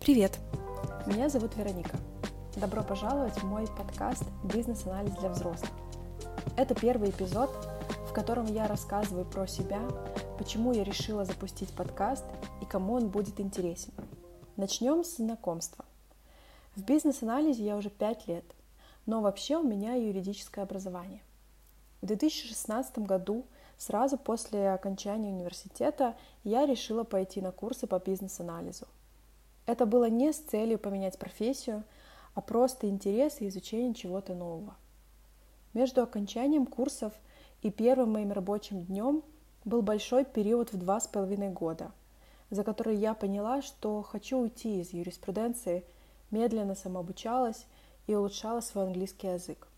Привет! Меня зовут Вероника. Добро пожаловать в мой подкаст «Бизнес-анализ для взрослых». Это первый эпизод, в котором я рассказываю про себя, почему я решила запустить подкаст и кому он будет интересен. Начнем с знакомства. В бизнес-анализе я уже 5 лет, но вообще у меня юридическое образование. В 2016 году, сразу после окончания университета, я решила пойти на курсы по бизнес-анализу – это было не с целью поменять профессию, а просто интерес и изучение чего-то нового. Между окончанием курсов и первым моим рабочим днем был большой период в два с половиной года, за который я поняла, что хочу уйти из юриспруденции, медленно самообучалась и улучшала свой английский язык.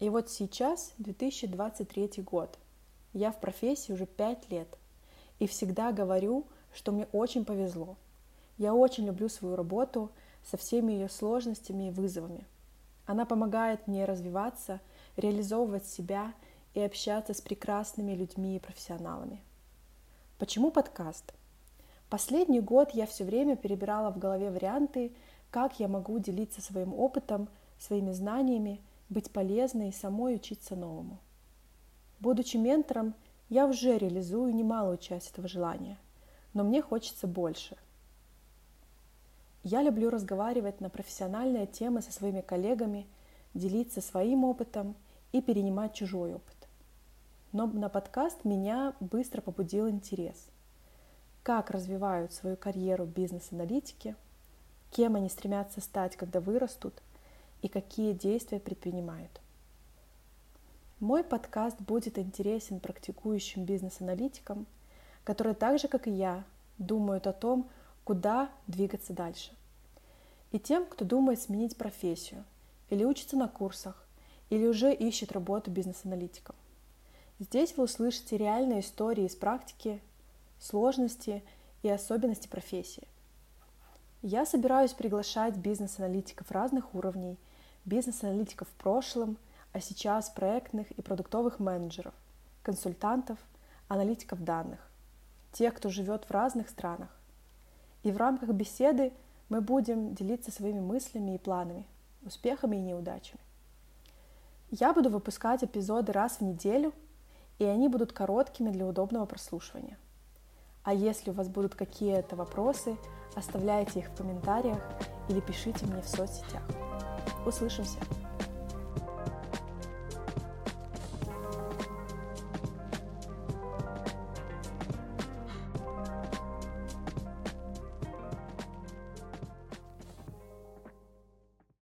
И вот сейчас, 2023 год, я в профессии уже пять лет и всегда говорю, что мне очень повезло – я очень люблю свою работу со всеми ее сложностями и вызовами. Она помогает мне развиваться, реализовывать себя и общаться с прекрасными людьми и профессионалами. Почему подкаст? Последний год я все время перебирала в голове варианты, как я могу делиться своим опытом, своими знаниями, быть полезной и самой учиться новому. Будучи ментором, я уже реализую немалую часть этого желания, но мне хочется больше – я люблю разговаривать на профессиональные темы со своими коллегами, делиться своим опытом и перенимать чужой опыт. Но на подкаст меня быстро побудил интерес. Как развивают свою карьеру бизнес-аналитики, кем они стремятся стать, когда вырастут, и какие действия предпринимают. Мой подкаст будет интересен практикующим бизнес-аналитикам, которые так же, как и я, думают о том, куда двигаться дальше. И тем, кто думает сменить профессию, или учится на курсах, или уже ищет работу бизнес-аналитиком. Здесь вы услышите реальные истории из практики, сложности и особенности профессии. Я собираюсь приглашать бизнес-аналитиков разных уровней, бизнес-аналитиков в прошлом, а сейчас проектных и продуктовых менеджеров, консультантов, аналитиков данных, тех, кто живет в разных странах, и в рамках беседы мы будем делиться своими мыслями и планами, успехами и неудачами. Я буду выпускать эпизоды раз в неделю, и они будут короткими для удобного прослушивания. А если у вас будут какие-то вопросы, оставляйте их в комментариях или пишите мне в соцсетях. Услышимся!